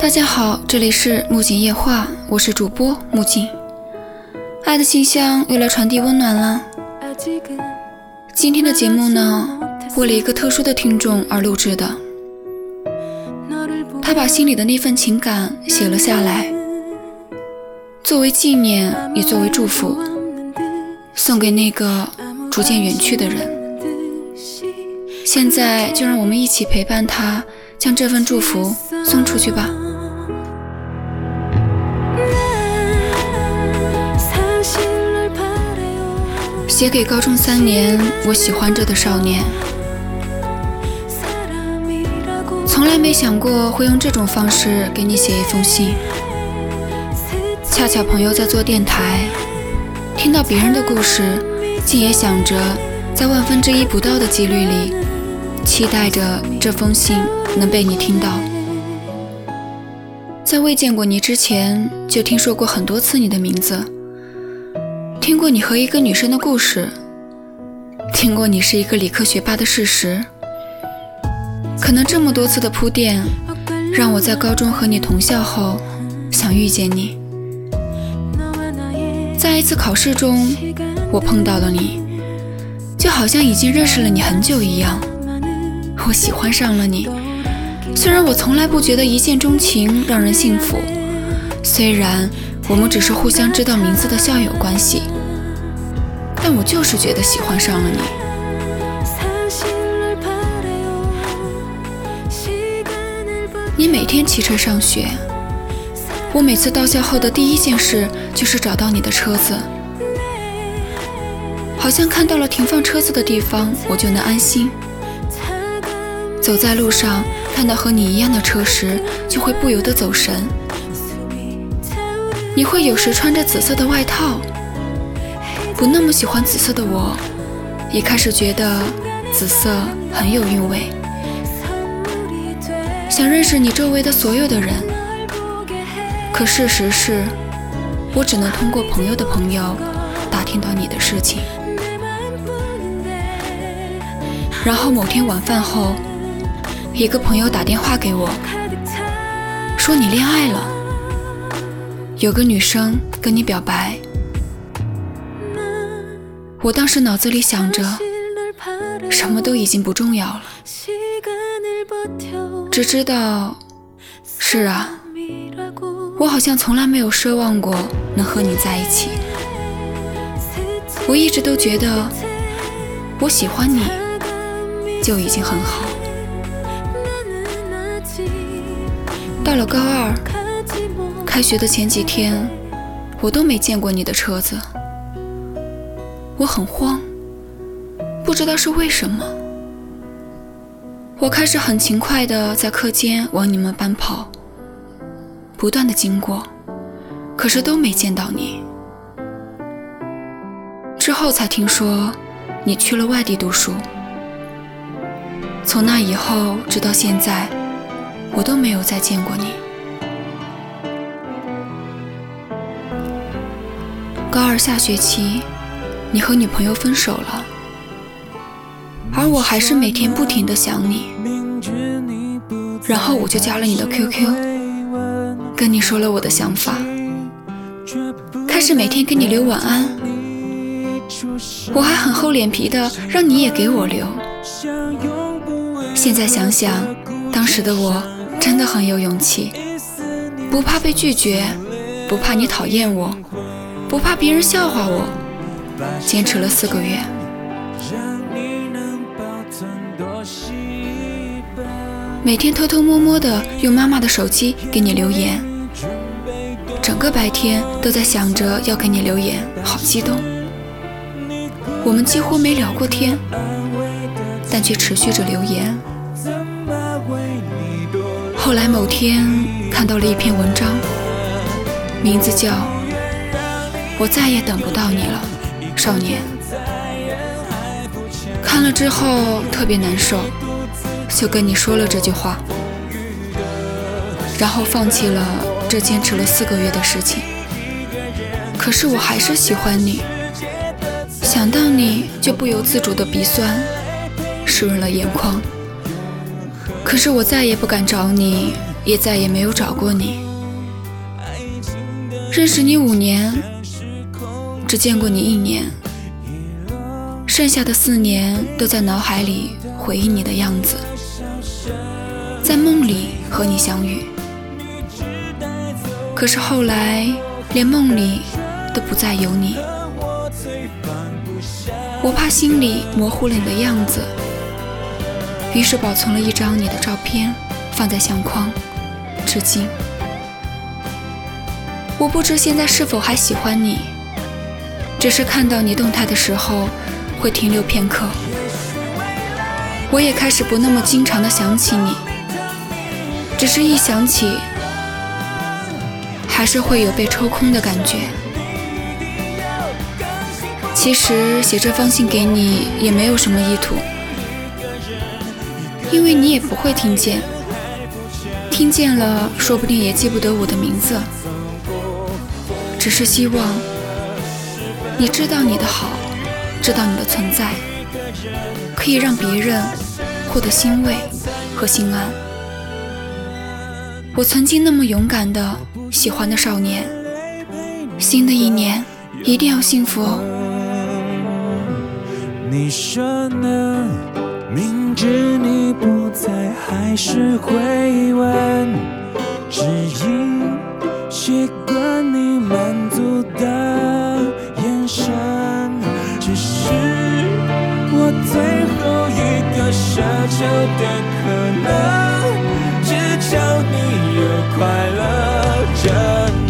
大家好，这里是木槿夜话，我是主播木槿。爱的信箱又来传递温暖了。今天的节目呢，为了一个特殊的听众而录制的。他把心里的那份情感写了下来，作为纪念，也作为祝福，送给那个逐渐远去的人。现在就让我们一起陪伴他，将这份祝福送出去吧。写给高中三年我喜欢着的少年，从来没想过会用这种方式给你写一封信。恰巧朋友在做电台，听到别人的故事，竟也想着在万分之一不到的几率里，期待着这封信能被你听到。在未见过你之前，就听说过很多次你的名字。听过你和一个女生的故事，听过你是一个理科学霸的事实。可能这么多次的铺垫，让我在高中和你同校后想遇见你。在一次考试中，我碰到了你，就好像已经认识了你很久一样。我喜欢上了你，虽然我从来不觉得一见钟情让人幸福，虽然我们只是互相知道名字的校友关系。但我就是觉得喜欢上了你。你每天骑车上学，我每次到校后的第一件事就是找到你的车子，好像看到了停放车子的地方，我就能安心。走在路上，看到和你一样的车时，就会不由得走神。你会有时穿着紫色的外套。不那么喜欢紫色的我，也开始觉得紫色很有韵味。想认识你周围的所有的人，可事实是，我只能通过朋友的朋友打听到你的事情。然后某天晚饭后，一个朋友打电话给我，说你恋爱了，有个女生跟你表白。我当时脑子里想着，什么都已经不重要了，只知道，是啊，我好像从来没有奢望过能和你在一起。我一直都觉得，我喜欢你就已经很好。到了高二，开学的前几天，我都没见过你的车子。我很慌，不知道是为什么。我开始很勤快地在课间往你们班跑，不断的经过，可是都没见到你。之后才听说你去了外地读书。从那以后直到现在，我都没有再见过你。高二下学期。你和女朋友分手了，而我还是每天不停的想你，然后我就加了你的 QQ，跟你说了我的想法，开始每天给你留晚安，我还很厚脸皮的让你也给我留。现在想想，当时的我真的很有勇气，不怕被拒绝，不怕你讨厌我，不怕别人笑话我。坚持了四个月，每天偷偷摸摸的用妈妈的手机给你留言，整个白天都在想着要给你留言，好激动。我们几乎没聊过天，但却持续着留言。后来某天看到了一篇文章，名字叫《我再也等不到你了》。少年看了之后特别难受，就跟你说了这句话，然后放弃了这坚持了四个月的事情。可是我还是喜欢你，想到你就不由自主的鼻酸，湿润了眼眶。可是我再也不敢找你也再也没有找过你。认识你五年，只见过你一年，剩下的四年都在脑海里回忆你的样子，在梦里和你相遇。可是后来，连梦里都不再有你。我怕心里模糊了你的样子，于是保存了一张你的照片，放在相框，至今。我不知现在是否还喜欢你，只是看到你动态的时候会停留片刻。我也开始不那么经常的想起你，只是一想起，还是会有被抽空的感觉。其实写这封信给你也没有什么意图，因为你也不会听见，听见了说不定也记不得我的名字。只是希望你知道你的好，知道你的存在，可以让别人获得欣慰和心安。我曾经那么勇敢的喜欢的少年，新的一年一定要幸福哦。你说呢？明知你不在，还是会问，只因习惯你。满足的眼神，只是我最后一个奢求的可能，只求你有快乐人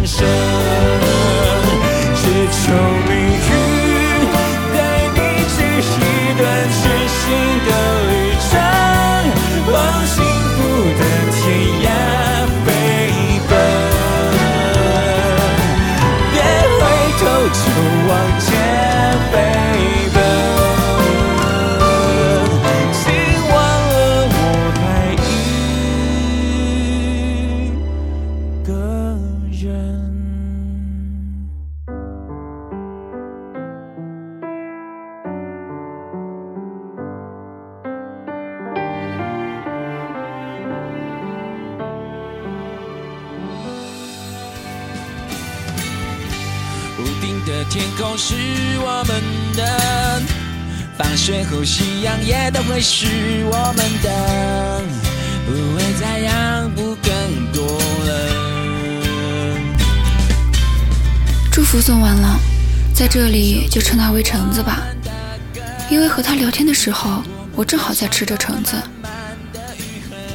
生，只求你人。屋顶的天空是我们的，放学后夕阳也都会是我们的，不会再让步更多祝福送完了，在这里就称他为橙子吧，因为和他聊天的时候，我正好在吃着橙子。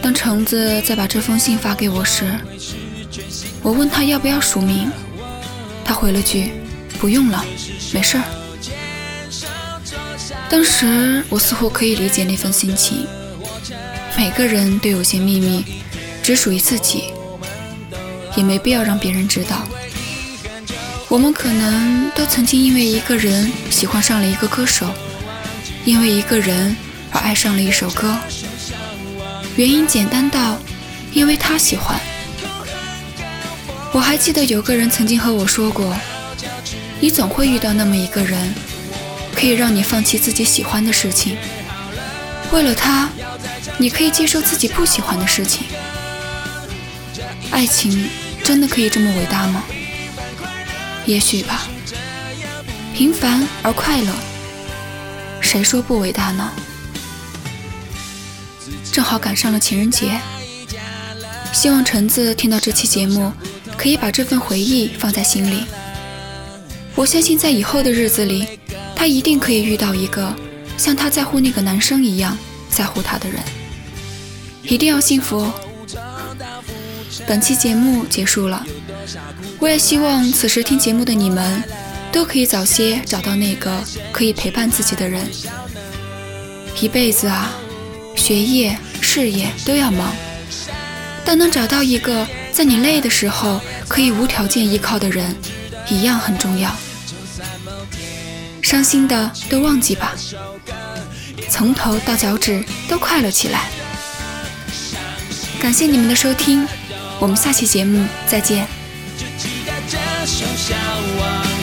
当橙子再把这封信发给我时，我问他要不要署名。他回了句：“不用了，没事儿。”当时我似乎可以理解那份心情。每个人都有些秘密，只属于自己，也没必要让别人知道。我们可能都曾经因为一个人喜欢上了一个歌手，因为一个人而爱上了一首歌，原因简单到因为他喜欢。我还记得有个人曾经和我说过：“你总会遇到那么一个人，可以让你放弃自己喜欢的事情，为了他，你可以接受自己不喜欢的事情。”爱情真的可以这么伟大吗？也许吧。平凡而快乐，谁说不伟大呢？正好赶上了情人节，希望橙子听到这期节目。可以把这份回忆放在心里。我相信，在以后的日子里，他一定可以遇到一个像他在乎那个男生一样在乎他的人。一定要幸福哦！本期节目结束了，我也希望此时听节目的你们都可以早些找到那个可以陪伴自己的人。一辈子啊，学业、事业都要忙，但能找到一个。在你累的时候，可以无条件依靠的人，一样很重要。伤心的都忘记吧，从头到脚趾都快乐起来。感谢你们的收听，我们下期节目再见。那